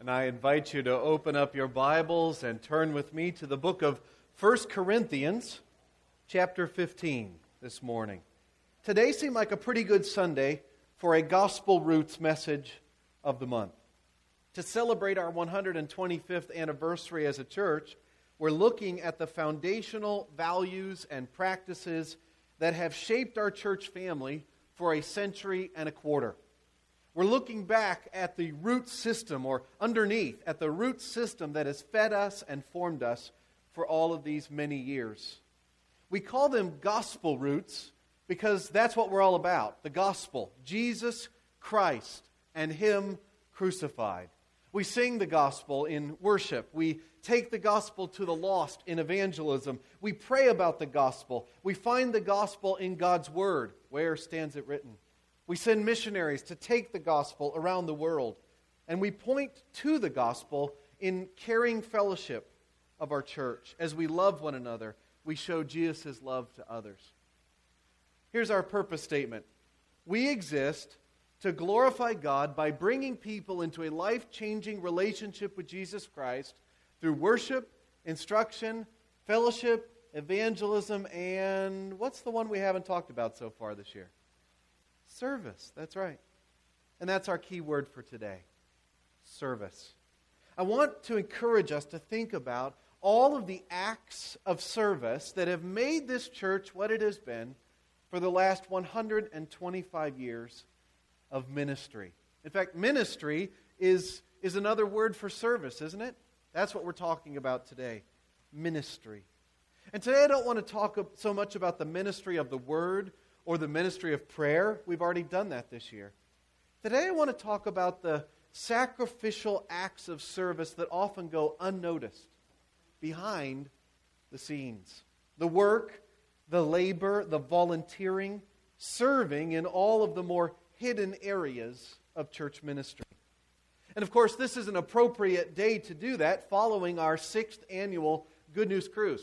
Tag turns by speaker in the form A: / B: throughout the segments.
A: And I invite you to open up your Bibles and turn with me to the book of 1 Corinthians, chapter 15, this morning. Today seemed like a pretty good Sunday for a gospel roots message of the month. To celebrate our 125th anniversary as a church, we're looking at the foundational values and practices that have shaped our church family for a century and a quarter. We're looking back at the root system, or underneath, at the root system that has fed us and formed us for all of these many years. We call them gospel roots because that's what we're all about the gospel, Jesus Christ and Him crucified. We sing the gospel in worship. We take the gospel to the lost in evangelism. We pray about the gospel. We find the gospel in God's word. Where stands it written? We send missionaries to take the gospel around the world. And we point to the gospel in caring fellowship of our church. As we love one another, we show Jesus' love to others. Here's our purpose statement We exist to glorify God by bringing people into a life changing relationship with Jesus Christ through worship, instruction, fellowship, evangelism, and what's the one we haven't talked about so far this year? Service. That's right. And that's our key word for today service. I want to encourage us to think about all of the acts of service that have made this church what it has been for the last 125 years of ministry. In fact, ministry is, is another word for service, isn't it? That's what we're talking about today ministry. And today I don't want to talk so much about the ministry of the word or the ministry of prayer. We've already done that this year. Today I want to talk about the sacrificial acts of service that often go unnoticed behind the scenes. The work, the labor, the volunteering, serving in all of the more hidden areas of church ministry. And of course, this is an appropriate day to do that following our sixth annual Good News Cruise,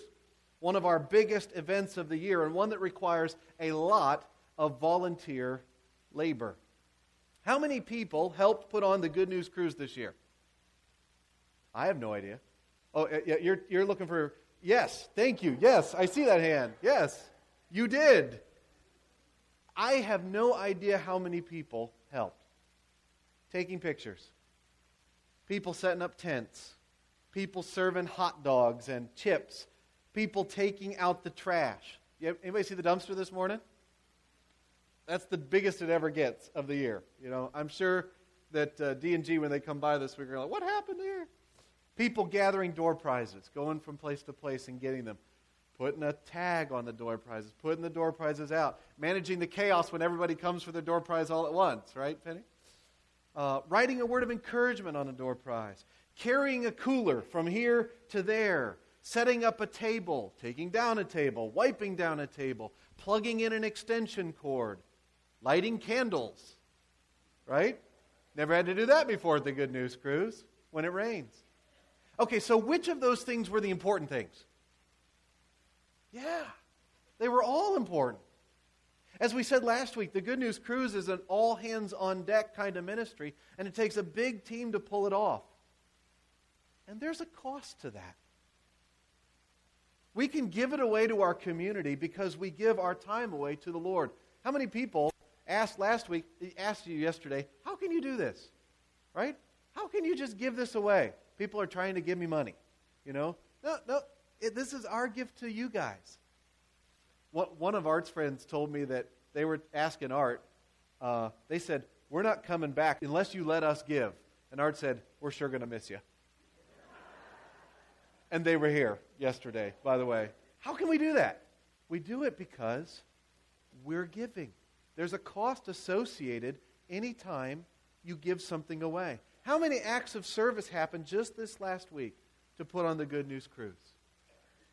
A: one of our biggest events of the year and one that requires a lot of volunteer labor. How many people helped put on the Good News Cruise this year? I have no idea. Oh, you're, you're looking for, yes, thank you. Yes, I see that hand. Yes, you did. I have no idea how many people helped. Taking pictures, people setting up tents, people serving hot dogs and chips, people taking out the trash. Anybody see the dumpster this morning? That's the biggest it ever gets of the year. You know, I'm sure that uh, D&G, when they come by this week, are like, what happened here? People gathering door prizes, going from place to place and getting them putting a tag on the door prizes, putting the door prizes out, managing the chaos when everybody comes for their door prize all at once, right, Penny? Uh, writing a word of encouragement on a door prize, carrying a cooler from here to there, setting up a table, taking down a table, wiping down a table, plugging in an extension cord, lighting candles, right? Never had to do that before at the Good News Cruise when it rains. Okay, so which of those things were the important things? Yeah, they were all important. As we said last week, the Good News Cruise is an all hands on deck kind of ministry, and it takes a big team to pull it off. And there's a cost to that. We can give it away to our community because we give our time away to the Lord. How many people asked last week, asked you yesterday, how can you do this? Right? How can you just give this away? People are trying to give me money. You know? No, no, it, this is our gift to you guys. What, one of Art's friends told me that they were asking Art, uh, they said, We're not coming back unless you let us give. And Art said, We're sure going to miss you. And they were here yesterday, by the way. How can we do that? We do it because we're giving. There's a cost associated anytime you give something away. How many acts of service happened just this last week to put on the Good News Cruise?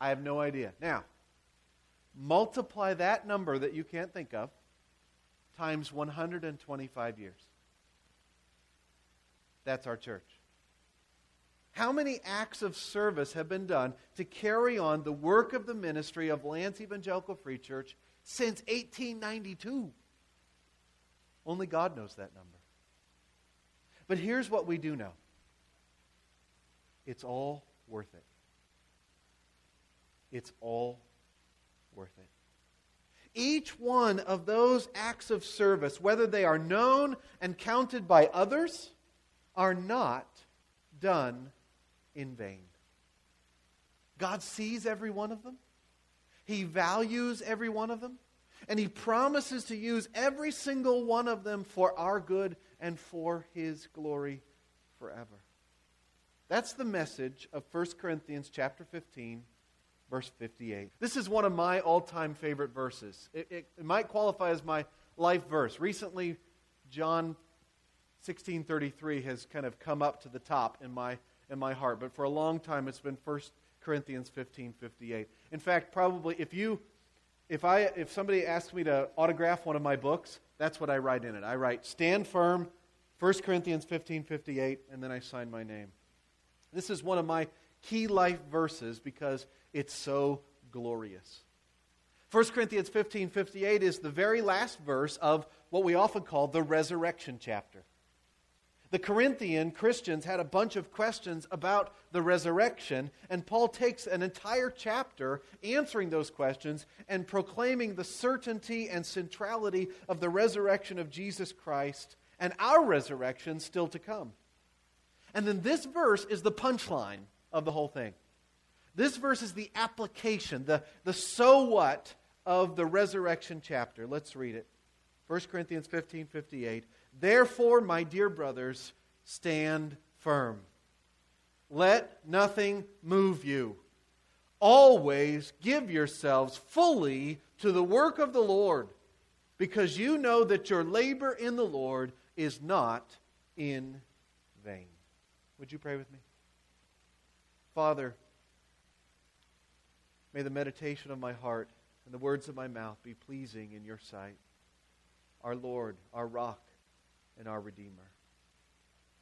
A: I have no idea. Now, multiply that number that you can't think of times 125 years. That's our church. How many acts of service have been done to carry on the work of the ministry of Lanse Evangelical Free Church since 1892? Only God knows that number. But here's what we do know it's all worth it. It's all worth it. Each one of those acts of service, whether they are known and counted by others, are not done in vain. God sees every one of them. He values every one of them. And He promises to use every single one of them for our good and for His glory forever. That's the message of 1 Corinthians chapter 15, verse 58. This is one of my all time favorite verses. It, it, it, might qualify as my life verse. Recently, John 16:33 has kind of come up to the top in my in my heart, but for a long time it's been 1 Corinthians 15:58. In fact, probably if you if I if somebody asks me to autograph one of my books, that's what I write in it. I write stand firm 1 Corinthians 15:58 and then I sign my name. This is one of my key life verses because it's so glorious. 1 Corinthians 15:58 is the very last verse of what we often call the resurrection chapter. The Corinthian Christians had a bunch of questions about the resurrection, and Paul takes an entire chapter answering those questions and proclaiming the certainty and centrality of the resurrection of Jesus Christ and our resurrection still to come. And then this verse is the punchline of the whole thing. This verse is the application, the, the so what of the resurrection chapter. Let's read it. 1 Corinthians 15 58. Therefore, my dear brothers, stand firm. Let nothing move you. Always give yourselves fully to the work of the Lord, because you know that your labor in the Lord is not in vain. Would you pray with me? Father, may the meditation of my heart and the words of my mouth be pleasing in your sight, our Lord, our rock and our Redeemer.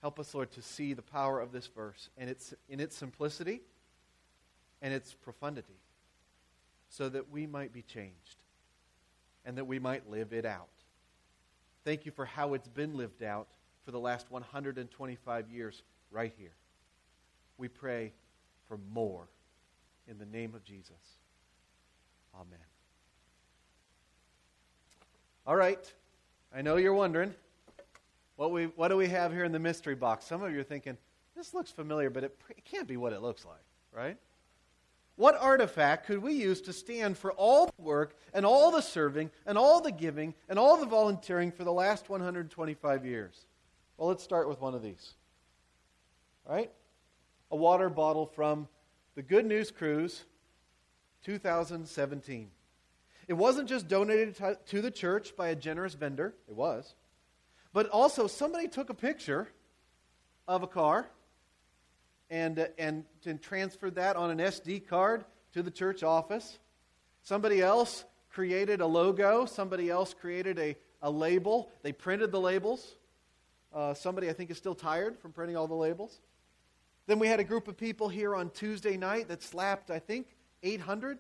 A: Help us, Lord, to see the power of this verse and its, in its simplicity and its profundity so that we might be changed and that we might live it out. Thank you for how it's been lived out for the last 125 years right here. We pray for more in the name of Jesus. Amen. All right. I know you're wondering. What, we, what do we have here in the mystery box? Some of you are thinking, this looks familiar, but it, it can't be what it looks like, right? What artifact could we use to stand for all the work and all the serving and all the giving and all the volunteering for the last 125 years? Well, let's start with one of these. Right? A water bottle from the Good News Cruise 2017. It wasn't just donated to the church by a generous vendor, it was. But also, somebody took a picture of a car and, uh, and, and transferred that on an SD card to the church office. Somebody else created a logo. Somebody else created a, a label. They printed the labels. Uh, somebody, I think, is still tired from printing all the labels. Then we had a group of people here on Tuesday night that slapped, I think, 800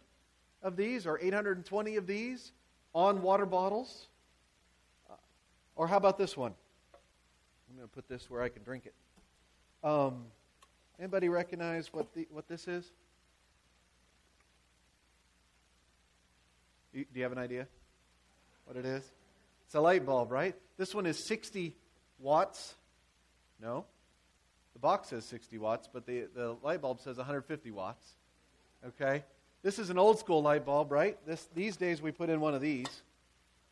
A: of these or 820 of these on water bottles. Or how about this one? I'm going to put this where I can drink it. Um, anybody recognize what, the, what this is? Do you have an idea what it is? It's a light bulb, right? This one is 60 watts. No. The box says 60 watts, but the, the light bulb says 150 watts. Okay? This is an old school light bulb, right? This, these days we put in one of these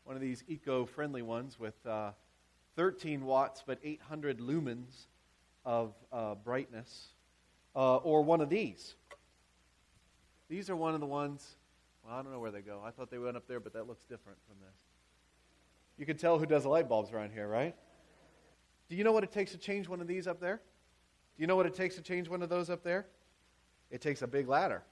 A: one of these eco friendly ones with uh, 13 watts but 800 lumens of uh, brightness, uh, or one of these. These are one of the ones, well, I don't know where they go. I thought they went up there, but that looks different from this. You can tell who does the light bulbs around here, right? Do you know what it takes to change one of these up there? Do you know what it takes to change one of those up there? It takes a big ladder.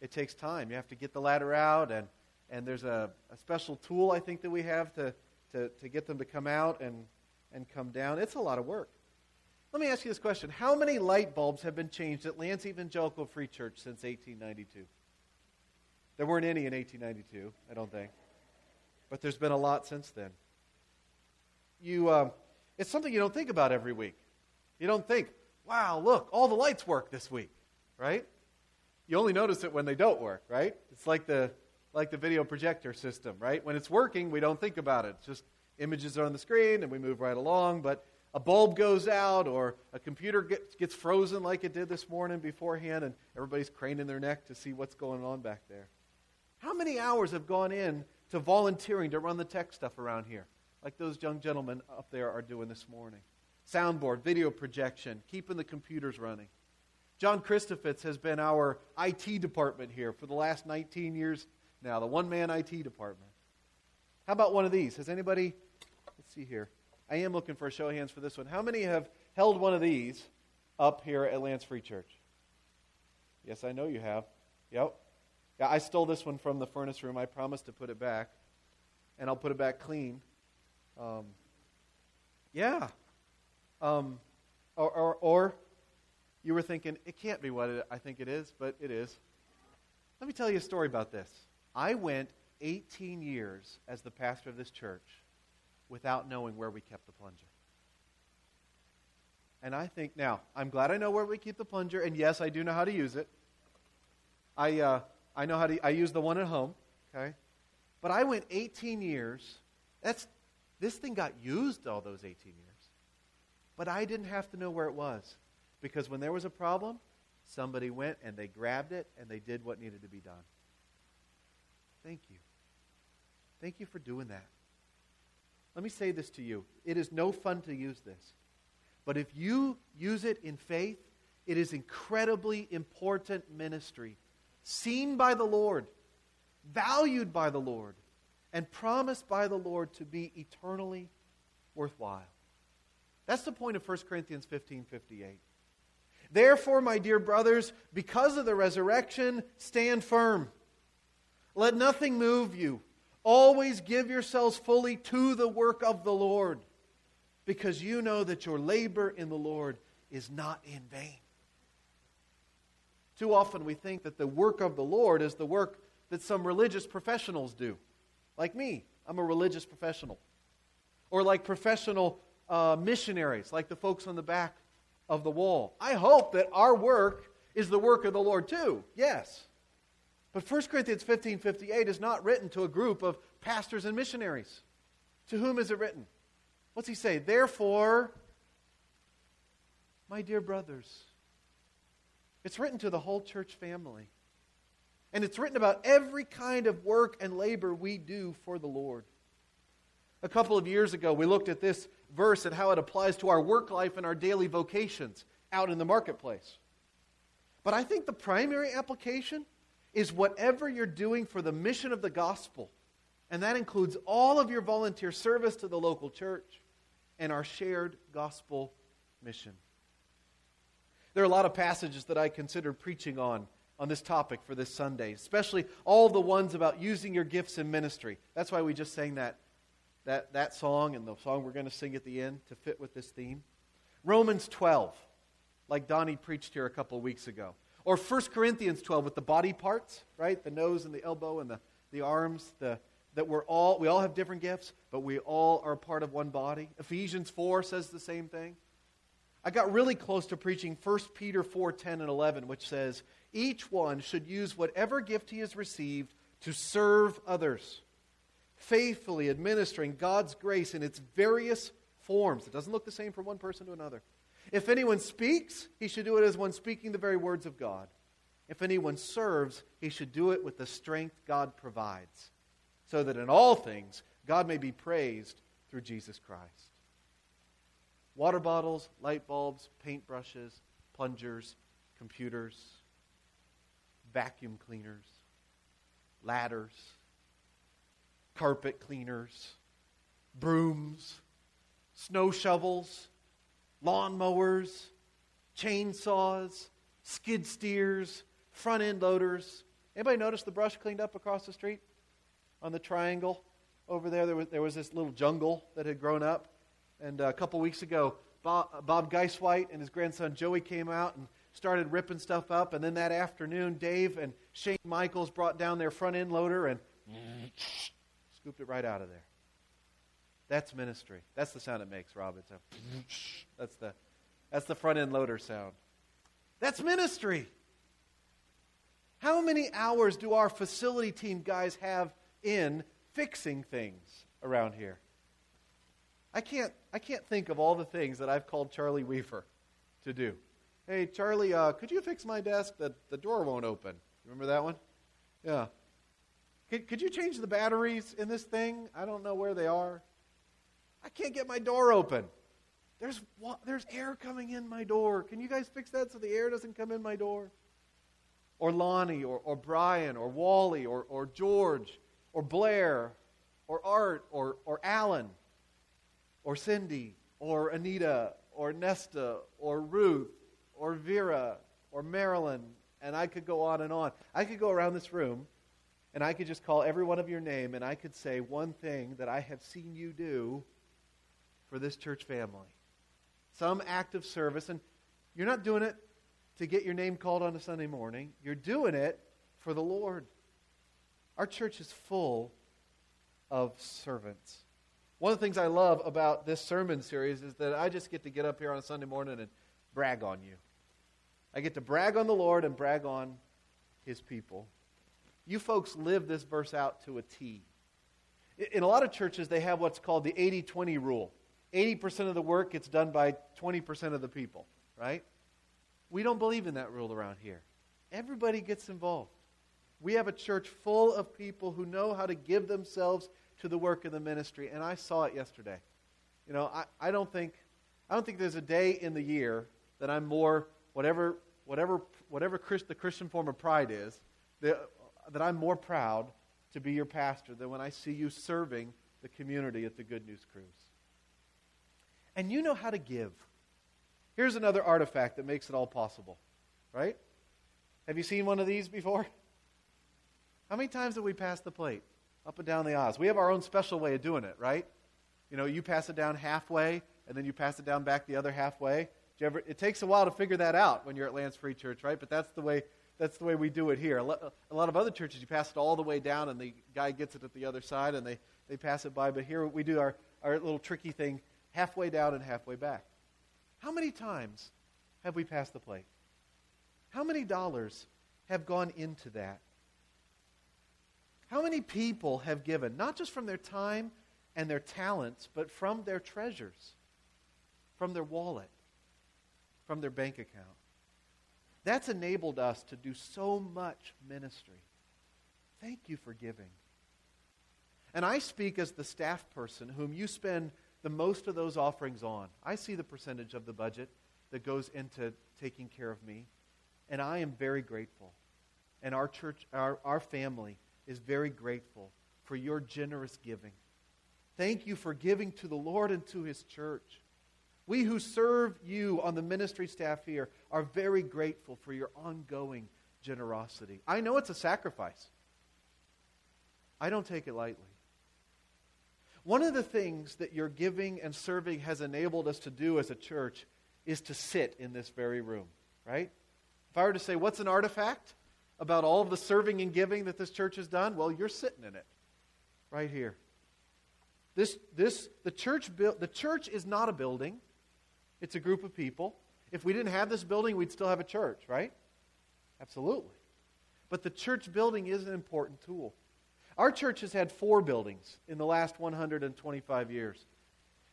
A: It takes time. You have to get the ladder out and and there's a, a special tool I think that we have to, to, to get them to come out and, and come down. It's a lot of work. Let me ask you this question How many light bulbs have been changed at Lanse Evangelical Free Church since 1892? There weren't any in 1892, I don't think. But there's been a lot since then. You, uh, it's something you don't think about every week. You don't think, wow, look, all the lights work this week, right? You only notice it when they don't work, right? It's like the like the video projector system, right? When it's working, we don't think about it. It's just images are on the screen and we move right along, but a bulb goes out or a computer gets, frozen like it did this morning beforehand and everybody's craning their neck to see what's going on back there. How many hours have gone in to volunteering to run the tech stuff around here, like those young gentlemen up there are doing this morning? Soundboard, video projection, keeping the computers running. John Christofitz has been our IT department here for the last 19 years now, the one man IT department. How about one of these? Has anybody, let's see here. I am looking for a show of hands for this one. How many have held one of these up here at Lanse Free Church? Yes, I know you have. Yep. Yeah, I stole this one from the furnace room. I promised to put it back, and I'll put it back clean. Um, yeah. Um, or, or, or, you were thinking, it can't be what it, I think it is, but it is. Let me tell you a story about this. I went 18 years as the pastor of this church without knowing where we kept the plunger. And I think, now, I'm glad I know where we keep the plunger, and yes, I do know how to use it. I, uh, I know how to, I use the one at home, okay? But I went 18 years. That's, this thing got used all those 18 years. But I didn't have to know where it was. Because when there was a problem, somebody went and they grabbed it and they did what needed to be done. Thank you. Thank you for doing that. Let me say this to you. It is no fun to use this. But if you use it in faith, it is incredibly important ministry seen by the Lord, valued by the Lord, and promised by the Lord to be eternally worthwhile. That's the point of 1 Corinthians 15 58. Therefore, my dear brothers, because of the resurrection, stand firm. Let nothing move you. Always give yourselves fully to the work of the Lord, because you know that your labor in the Lord is not in vain. Too often we think that the work of the Lord is the work that some religious professionals do. Like me, I'm a religious professional. Or like professional uh, missionaries, like the folks on the back of the wall. I hope that our work is the work of the Lord too, yes. But 1 Corinthians 15 58 is not written to a group of pastors and missionaries. To whom is it written? What's he say? Therefore, my dear brothers, it's written to the whole church family. And it's written about every kind of work and labor we do for the Lord. A couple of years ago, we looked at this verse and how it applies to our work life and our daily vocations out in the marketplace. But I think the primary application is whatever you're doing for the mission of the gospel. And that includes all of your volunteer service to the local church and our shared gospel mission. There are a lot of passages that I consider preaching on on this topic for this Sunday, especially all the ones about using your gifts in ministry. That's why we just sang that, that, that song and the song we're going to sing at the end to fit with this theme. Romans 12, like Donnie preached here a couple weeks ago. Or 1 Corinthians 12 with the body parts, right? The nose and the elbow and the, the arms, the, that we're all, we all have different gifts, but we all are part of one body. Ephesians 4 says the same thing. I got really close to preaching 1 Peter 4 10 and 11, which says, Each one should use whatever gift he has received to serve others, faithfully administering God's grace in its various forms. It doesn't look the same from one person to another. If anyone speaks, he should do it as one speaking the very words of God. If anyone serves, he should do it with the strength God provides, so that in all things God may be praised through Jesus Christ water bottles, light bulbs, paintbrushes, plungers, computers, vacuum cleaners, ladders, carpet cleaners, brooms, snow shovels, lawn mowers, chainsaws, skid steers, front end loaders. Anybody notice the brush cleaned up across the street on the triangle over there? There was, there was this little jungle that had grown up. And uh, a couple weeks ago, Bob, Bob Geiswhite and his grandson Joey came out and started ripping stuff up. And then that afternoon, Dave and Shane Michaels brought down their front end loader and scooped it right out of there. That's ministry. That's the sound it makes, Rob. It's a, that's the, That's the front end loader sound. That's ministry. How many hours do our facility team guys have in fixing things around here? I can't, I can't think of all the things that I've called Charlie Weaver to do. Hey, Charlie, uh, could you fix my desk? The, the door won't open. Remember that one? Yeah. Could, could you change the batteries in this thing? I don't know where they are. I can't get my door open. There's, there's air coming in my door. Can you guys fix that so the air doesn't come in my door? Or Lonnie, or, or Brian, or Wally, or, or George, or Blair, or Art, or, or Alan, or Cindy, or Anita, or Nesta, or Ruth, or Vera, or Marilyn, and I could go on and on. I could go around this room and I could just call every one of your name and I could say one thing that I have seen you do for this church family. Some act of service, and you're not doing it to get your name called on a Sunday morning. You're doing it for the Lord. Our church is full of servants. One of the things I love about this sermon series is that I just get to get up here on a Sunday morning and brag on you. I get to brag on the Lord and brag on his people. You folks live this verse out to a T. In a lot of churches, they have what's called the 80 20 rule 80% of the work gets done by 20% of the people, right? We don't believe in that rule around here. Everybody gets involved. We have a church full of people who know how to give themselves to the work of the ministry, and I saw it yesterday. You know, I, I don't think I don't think there's a day in the year that I'm more whatever whatever whatever Christ, the Christian form of pride is that, that I'm more proud to be your pastor than when I see you serving the community at the Good News Cruise. And you know how to give. Here's another artifact that makes it all possible, right? Have you seen one of these before? How many times have we passed the plate up and down the aisles? We have our own special way of doing it, right? You know, you pass it down halfway, and then you pass it down back the other halfway. Ever, it takes a while to figure that out when you're at Lanse Free Church, right? But that's the way that's the way we do it here. A lot, of other churches, you pass it all the way down, and the guy gets it at the other side, and they, they pass it by. But here we do our, our little tricky thing halfway down and halfway back. How many times have we passed the plate? How many dollars have gone into that? How many people have given, not just from their time and their talents, but from their treasures, from their wallet, from their bank account? That's enabled us to do so much ministry. Thank you for giving. And I speak as the staff person whom you spend the most of those offerings on. I see the percentage of the budget that goes into taking care of me, and I am very grateful. And our church, our, our family is very grateful for your generous giving. Thank you for giving to the Lord and to his church. We who serve you on the ministry staff here are very grateful for your ongoing generosity. I know it's a sacrifice. I don't take it lightly. One of the things that your giving and serving has enabled us to do as a church is to sit in this very room, right? If I were to say, what's an artifact about all of the serving and giving that this church has done? Well, you're sitting in it right here. This, this, the, church, the church is not a building, it's a group of people. If we didn't have this building, we'd still have a church, right? Absolutely. But the church building is an important tool. Our church has had four buildings in the last 125 years.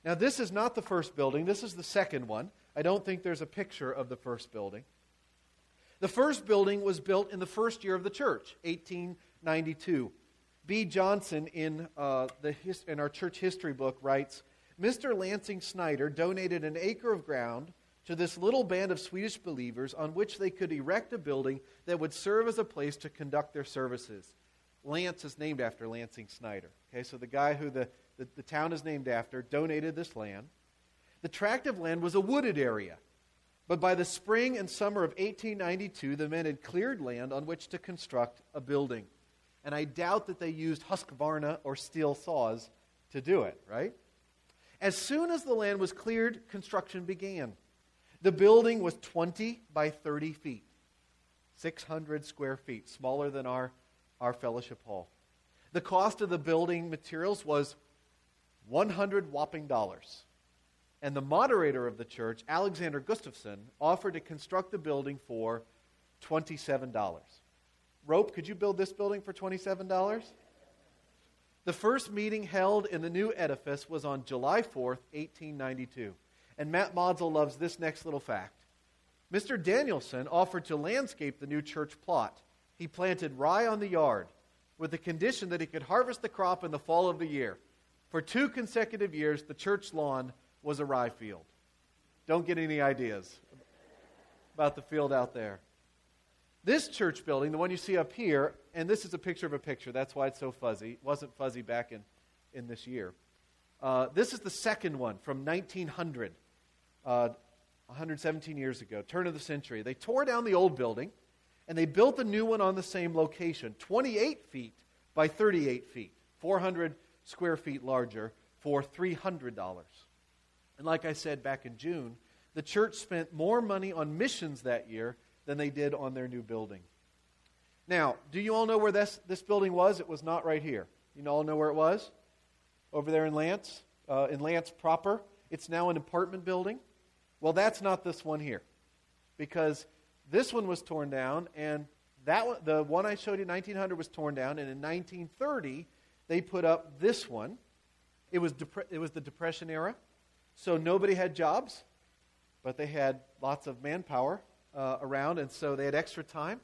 A: Now, this is not the first building, this is the second one. I don't think there's a picture of the first building. The first building was built in the first year of the church, 1892. B. Johnson, in, uh, the his, in our church history book, writes Mr. Lansing Snyder donated an acre of ground to this little band of Swedish believers on which they could erect a building that would serve as a place to conduct their services. Lanse is named after Lansing Snyder. Okay, so the guy who the, the, the town is named after donated this land. The tract of land was a wooded area. But by the spring and summer of 1892, the men had cleared land on which to construct a building. And I doubt that they used Husqvarna or Stihl saws to do it, right? As soon as the land was cleared, construction began. The building was 20 by 30 feet, 600 square feet, smaller than our our fellowship hall. The cost of the building materials was 100 whopping dollars. And the moderator of the church, Alexander Gustafson, offered to construct the building for $27. Rope, could you build this building for $27? The first meeting held in the new edifice was on July 4th, 1892. And Matt Modsel loves this next little fact. Mr. Danielson offered to landscape the new church plot. He planted rye on the yard with the condition that he could harvest the crop in the fall of the year. For two consecutive years, the church lawn was a rye field. Don't get any ideas about the field out there. This church building, the one you see up here, and this is a picture of a picture. That's why it's so fuzzy. It wasn't fuzzy back in, in this year. Uh, this is the second one from 1900, uh, 117 years ago, turn of the century. They tore down the old building and they built a new one on the same location, 28 feet by 38 feet, 400 square feet larger, for $300. And like I said back in June, the church spent more money on missions that year than they did on their new building. Now, do you all know where this, this building was? It was not right here. You all know where it was? Over there in Lanse, uh, in Lanse proper. It's now an apartment building. Well, that's not this one here. Because this one was torn down, and that one, the one I showed you, in 1900, was torn down, and in 1930, they put up this one. It was, it was the Depression era, so nobody had jobs, but they had lots of manpower uh, around, and so they had extra time.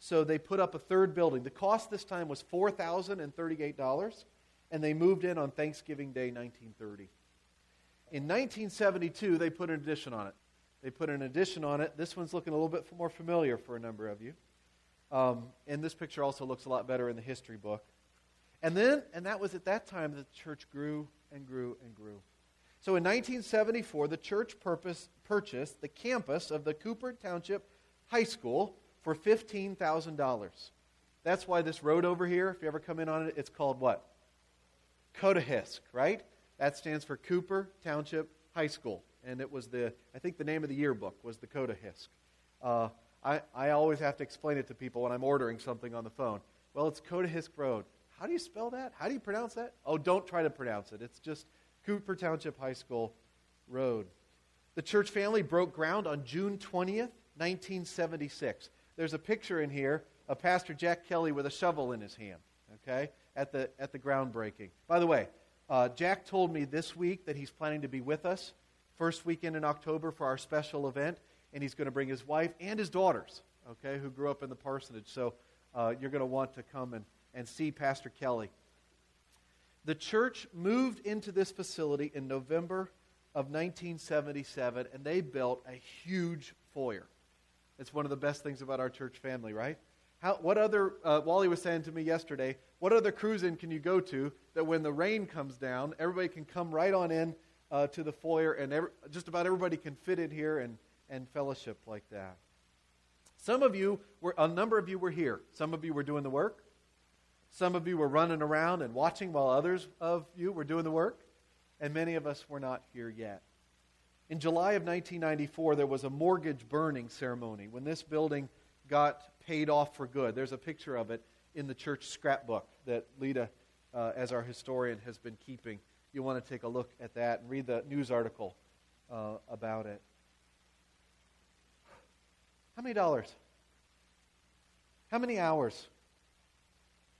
A: So they put up a third building. The cost this time was $4,038, and they moved in on Thanksgiving Day, 1930. In 1972, they put an addition on it. They put an addition on it. This one's looking a little bit more familiar for a number of you. Um, and this picture also looks a lot better in the history book. And then, and that was at that time the church grew and grew and grew. So in 1974, the church purpose, purchased the campus of the Cooper Township High School for $15,000. That's why this road over here, if you ever come in on it, it's called what? Cotahisk, right? That stands for Cooper Township High School and it was the, I think the name of the yearbook was the Cotahisk. Uh, I, I always have to explain it to people when I'm ordering something on the phone. Well, it's Coda Hisk Road. How do you spell that? How do you pronounce that? Oh, don't try to pronounce it. It's just Cooper Township High School Road. The church family broke ground on June 20th, 1976. There's a picture in here of Pastor Jack Kelly with a shovel in his hand, okay, at the, at the groundbreaking. By the way, uh, Jack told me this week that he's planning to be with us first weekend in October for our special event, and he's going to bring his wife and his daughters, okay, who grew up in the parsonage. So uh, you're going to want to come and, and see Pastor Kelly. The church moved into this facility in November of 1977, and they built a huge foyer. It's one of the best things about our church family, right? How, what other, uh, Wally was saying to me yesterday, what other cruise in can you go to that when the rain comes down, everybody can come right on in uh, to the foyer, and every, just about everybody can fit in here and, and fellowship like that. Some of you were, a number of you were here. Some of you were doing the work. Some of you were running around and watching while others of you were doing the work. And many of us were not here yet. In July of 1994, there was a mortgage burning ceremony when this building got paid off for good. There's a picture of it in the church scrapbook that Lita, uh, as our historian, has been keeping you want to take a look at that and read the news article uh, about it. How many dollars? How many hours?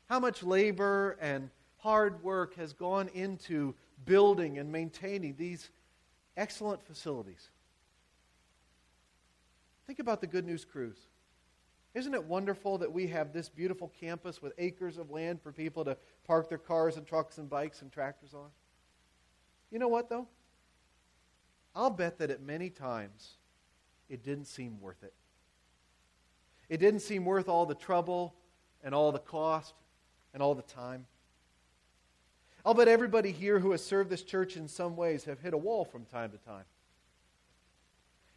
A: How much labor and hard work has gone into building and maintaining these excellent facilities? Think about the Good News Cruise. Isn't it wonderful that we have this beautiful campus with acres of land for people to park their cars and trucks and bikes and tractors on? You know what, though? I'll bet that at many times it didn't seem worth it. It didn't seem worth all the trouble and all the cost and all the time. I'll bet everybody here who has served this church in some ways have hit a wall from time to time.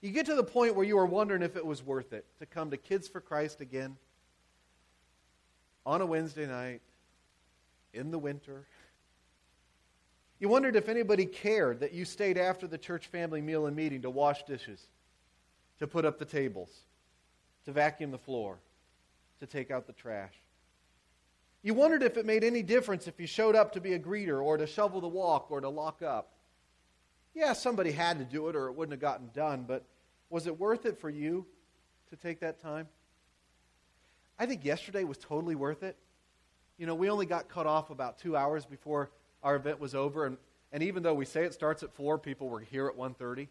A: You get to the point where you are wondering if it was worth it to come to Kids for Christ again on a Wednesday night in the winter you wondered if anybody cared that you stayed after the church family meal and meeting to wash dishes, to put up the tables, to vacuum the floor, to take out the trash. You wondered if it made any difference if you showed up to be a greeter or to shovel the walk or to lock up. Yeah, somebody had to do it or it wouldn't have gotten done, but was it worth it for you to take that time? I think yesterday was totally worth it. You know, we only got cut off about two hours before our event was over, and, and even though we say it starts at 4, people were here at 1.30.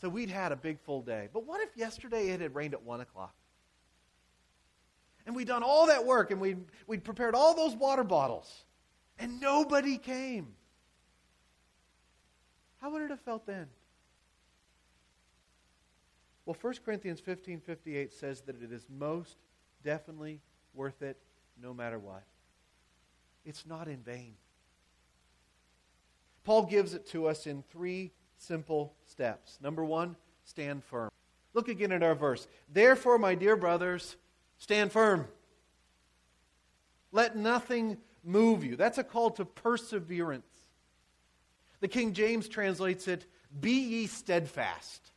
A: So we'd had a big full day. But what if yesterday it had rained at 1 o'clock? And we'd done all that work, and we'd, we'd prepared all those water bottles, and nobody came. How would it have felt then? Well, 1 Corinthians 15 58 says that it is most definitely worth it no matter what. It's not in vain. Paul gives it to us in three simple steps. Number one, stand firm. Look again at our verse. Therefore, my dear brothers, stand firm. Let nothing move you. That's a call to perseverance. The King James translates it, Be ye steadfast,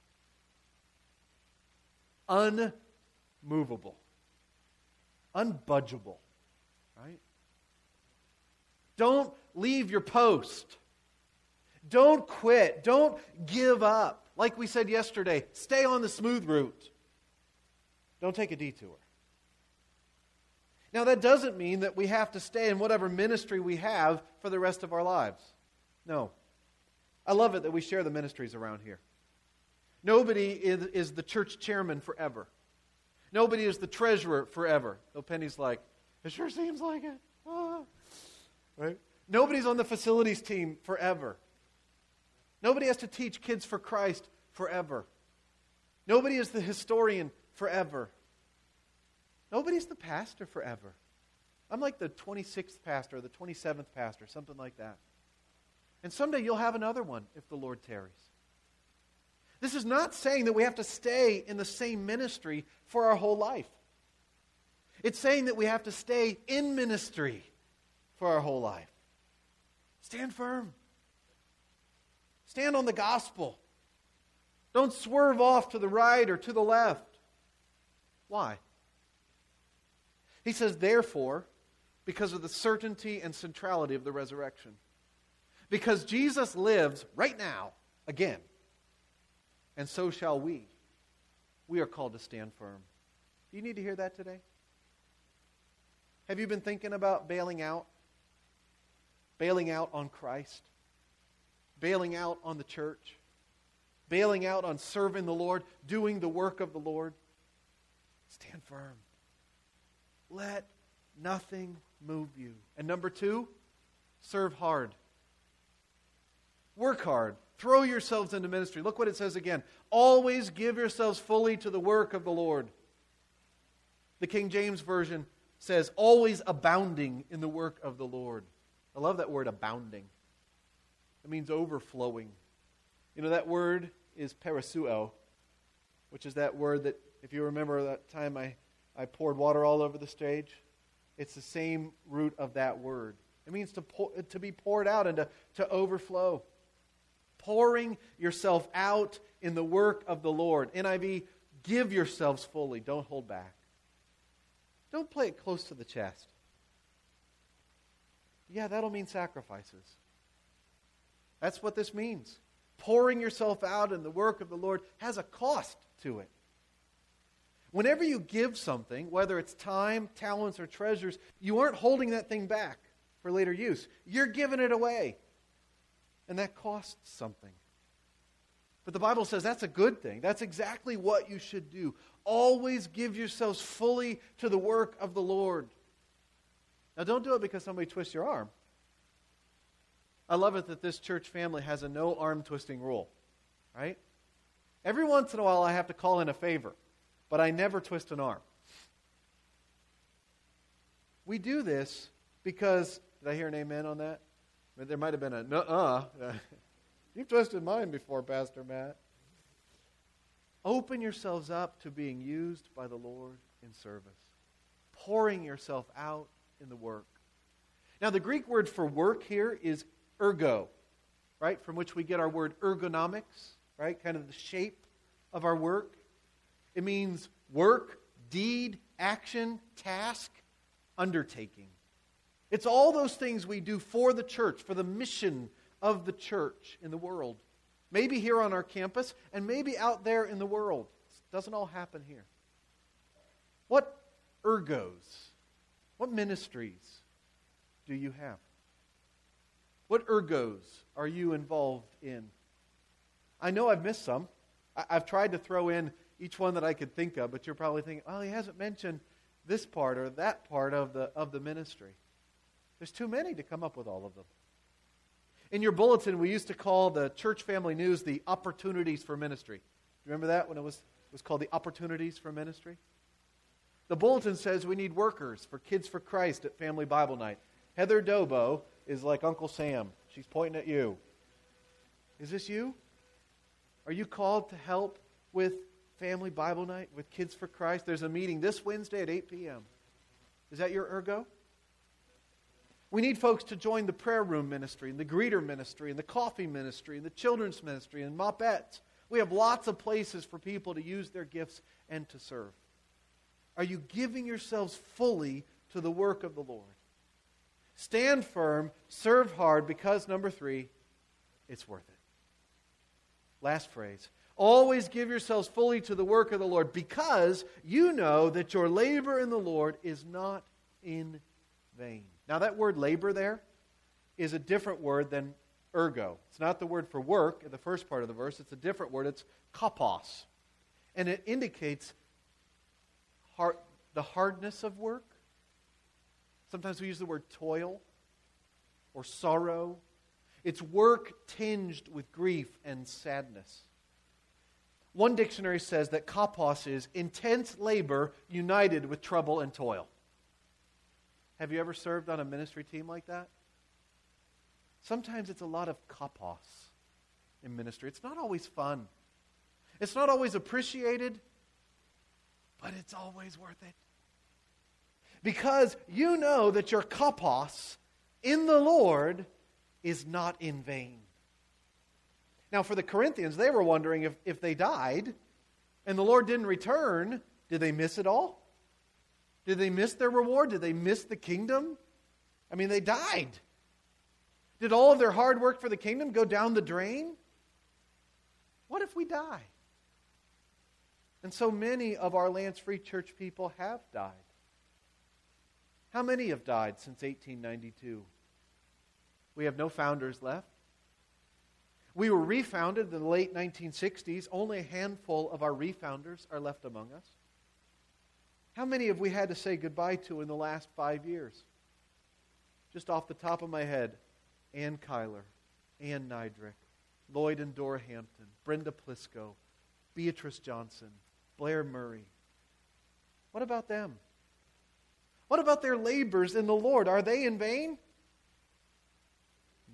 A: unmovable, unbudgeable. Right? Don't leave your post. Don't quit. Don't give up. Like we said yesterday, stay on the smooth route. Don't take a detour. Now, that doesn't mean that we have to stay in whatever ministry we have for the rest of our lives. No. I love it that we share the ministries around here. Nobody is, is the church chairman forever. Nobody is the treasurer forever. Though Penny's like, it sure seems like it. Ah. Right? Nobody's on the facilities team forever. Nobody has to teach kids for Christ forever. Nobody is the historian forever. Nobody's the pastor forever. I'm like the 26th pastor or the 27th pastor, something like that. And someday you'll have another one if the Lord tarries. This is not saying that we have to stay in the same ministry for our whole life. It's saying that we have to stay in ministry for our whole life. Stand firm. Stand on the gospel. Don't swerve off to the right or to the left. Why? He says, therefore, because of the certainty and centrality of the resurrection. Because Jesus lives right now, again, and so shall we. We are called to stand firm. Do you need to hear that today? Have you been thinking about bailing out? Bailing out on Christ? Bailing out on the church, bailing out on serving the Lord, doing the work of the Lord. Stand firm. Let nothing move you. And number two, serve hard. Work hard. Throw yourselves into ministry. Look what it says again. Always give yourselves fully to the work of the Lord. The King James Version says, always abounding in the work of the Lord. I love that word, abounding. It means overflowing. You know, that word is perisuo, which is that word that, if you remember that time I, I poured water all over the stage, it's the same root of that word. It means to, pour, to be poured out and to, to overflow. Pouring yourself out in the work of the Lord. NIV, give yourselves fully. Don't hold back. Don't play it close to the chest. Yeah, that'll mean sacrifices. That's what this means. Pouring yourself out in the work of the Lord has a cost to it. Whenever you give something, whether it's time, talents, or treasures, you aren't holding that thing back for later use. You're giving it away. And that costs something. But the Bible says that's a good thing. That's exactly what you should do. Always give yourselves fully to the work of the Lord. Now, don't do it because somebody twists your arm. I love it that this church family has a no arm twisting rule, right? Every once in a while, I have to call in a favor, but I never twist an arm. We do this because, did I hear an amen on that? There might have been a uh. You've twisted mine before, Pastor Matt. Open yourselves up to being used by the Lord in service, pouring yourself out in the work. Now, the Greek word for work here is ergo, right? From which we get our word ergonomics, right? Kind of the shape of our work. It means work, deed, action, task, undertaking. It's all those things we do for the church, for the mission of the church in the world. maybe here on our campus, and maybe out there in the world. It doesn't all happen here. What ergos, what ministries do you have? What ergos are you involved in? I know I've missed some. I- have tried to throw in each one that I could think of, but you're probably thinking, oh, he hasn't mentioned this part or that part of the, of the ministry. There's too many to come up with all of them. In your bulletin, we used to call the church family news the opportunities for ministry. Do you remember that when it was, was called the opportunities for ministry? The bulletin says we need workers for Kids for Christ at Family Bible Night. Heather Dobo is like Uncle Sam. She's pointing at you. Is this you? Are you called to help with Family Bible Night, with Kids for Christ? There's a meeting this Wednesday at 8 p.m. Is that your ergo? We need folks to join the prayer room ministry, and the greeter ministry, and the coffee ministry, and the children's ministry, and mopettes. We have lots of places for people to use their gifts and to serve. Are you giving yourselves fully to the work of the Lord? Stand firm, serve hard, because, number three, it's worth it. Last phrase. Always give yourselves fully to the work of the Lord, because you know that your labor in the Lord is not in vain. Now, that word labor there is a different word than ergo. It's not the word for work in the first part of the verse, it's a different word. It's kopos. And it indicates hard, the hardness of work Sometimes we use the word toil or sorrow. It's work tinged with grief and sadness. One dictionary says that kopos is intense labor united with trouble and toil. Have you ever served on a ministry team like that? Sometimes it's a lot of kopos in ministry. It's not always fun. It's not always appreciated, but it's always worth it because you know that your kopos in the Lord is not in vain. Now, for the Corinthians, they were wondering if, if they died and the Lord didn't return, did they miss it all? Did they miss their reward? Did they miss the kingdom? I mean, they died. Did all of their hard work for the kingdom go down the drain? What if we die? And so many of our Lanse Free Church people have died. How many have died since 1892? We have no founders left. We were refounded in the late 1960s. Only a handful of our refounders are left among us. How many have we had to say goodbye to in the last five years? Just off the top of my head, Ann Kyler, Ann Nydrick, Lloyd and Dora Hampton, Brenda Plisco, Beatrice Johnson, Blair Murray. What about them? What about their labors in the Lord? Are they in vain?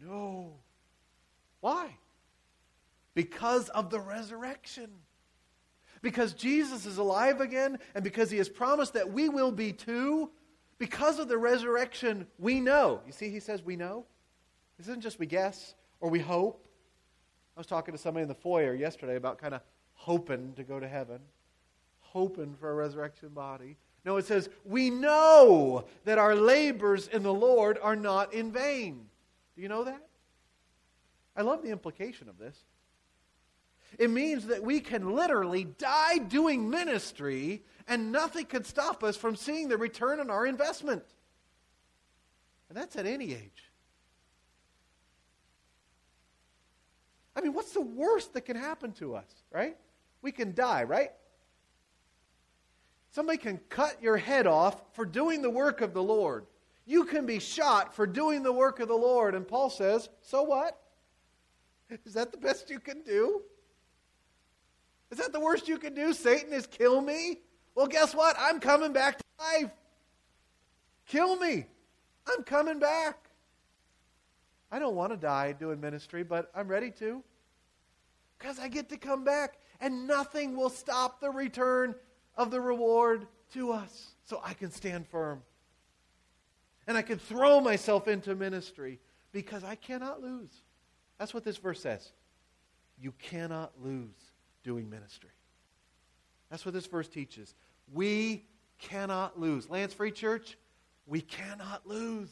A: No. Why? Because of the resurrection. Because Jesus is alive again, and because he has promised that we will be too, because of the resurrection, we know. You see, he says we know. This isn't just we guess or we hope. I was talking to somebody in the foyer yesterday about kind of hoping to go to heaven, hoping for a resurrection body. No, it says, We know that our labors in the Lord are not in vain. Do you know that? I love the implication of this. It means that we can literally die doing ministry and nothing could stop us from seeing the return on our investment. And that's at any age. I mean, what's the worst that can happen to us, right? We can die, right? Somebody can cut your head off for doing the work of the Lord. You can be shot for doing the work of the Lord. And Paul says, so what? Is that the best you can do? Is that the worst you can do? Satan is kill me? Well, guess what? I'm coming back to life. Kill me. I'm coming back. I don't want to die doing ministry, but I'm ready to. Because I get to come back, and nothing will stop the return of the reward to us so I can stand firm. And I can throw myself into ministry because I cannot lose. That's what this verse says. You cannot lose doing ministry. That's what this verse teaches. We cannot lose. Lanse Free Church, we cannot lose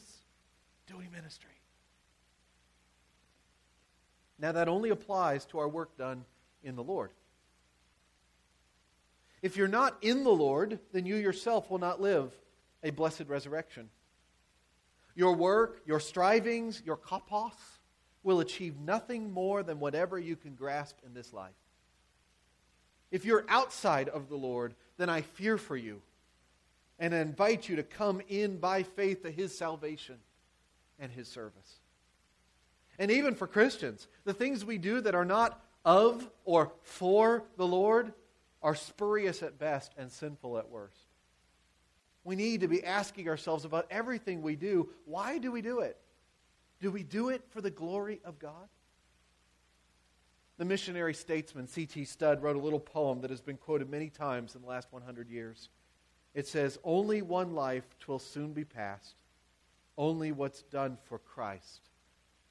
A: doing ministry. Now, that only applies to our work done in the Lord. If you're not in the Lord, then you yourself will not live a blessed resurrection. Your work, your strivings, your kopos will achieve nothing more than whatever you can grasp in this life. If you're outside of the Lord, then I fear for you and invite you to come in by faith to his salvation and his service. And even for Christians, the things we do that are not of or for the Lord are spurious at best and sinful at worst. We need to be asking ourselves about everything we do why do we do it? Do we do it for the glory of God? The missionary statesman C.T. Studd wrote a little poem that has been quoted many times in the last 100 years. It says, Only one life twill soon be past. Only what's done for Christ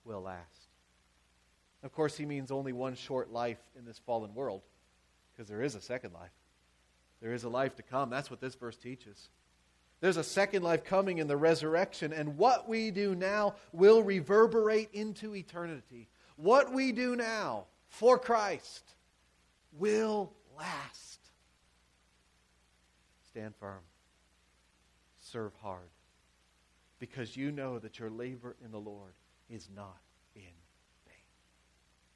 A: will last. Of course, he means only one short life in this fallen world, because there is a second life. There is a life to come. That's what this verse teaches. There's a second life coming in the resurrection, and what we do now will reverberate into eternity. What we do now for Christ will last. Stand firm. Serve hard. Because you know that your labor in the Lord is not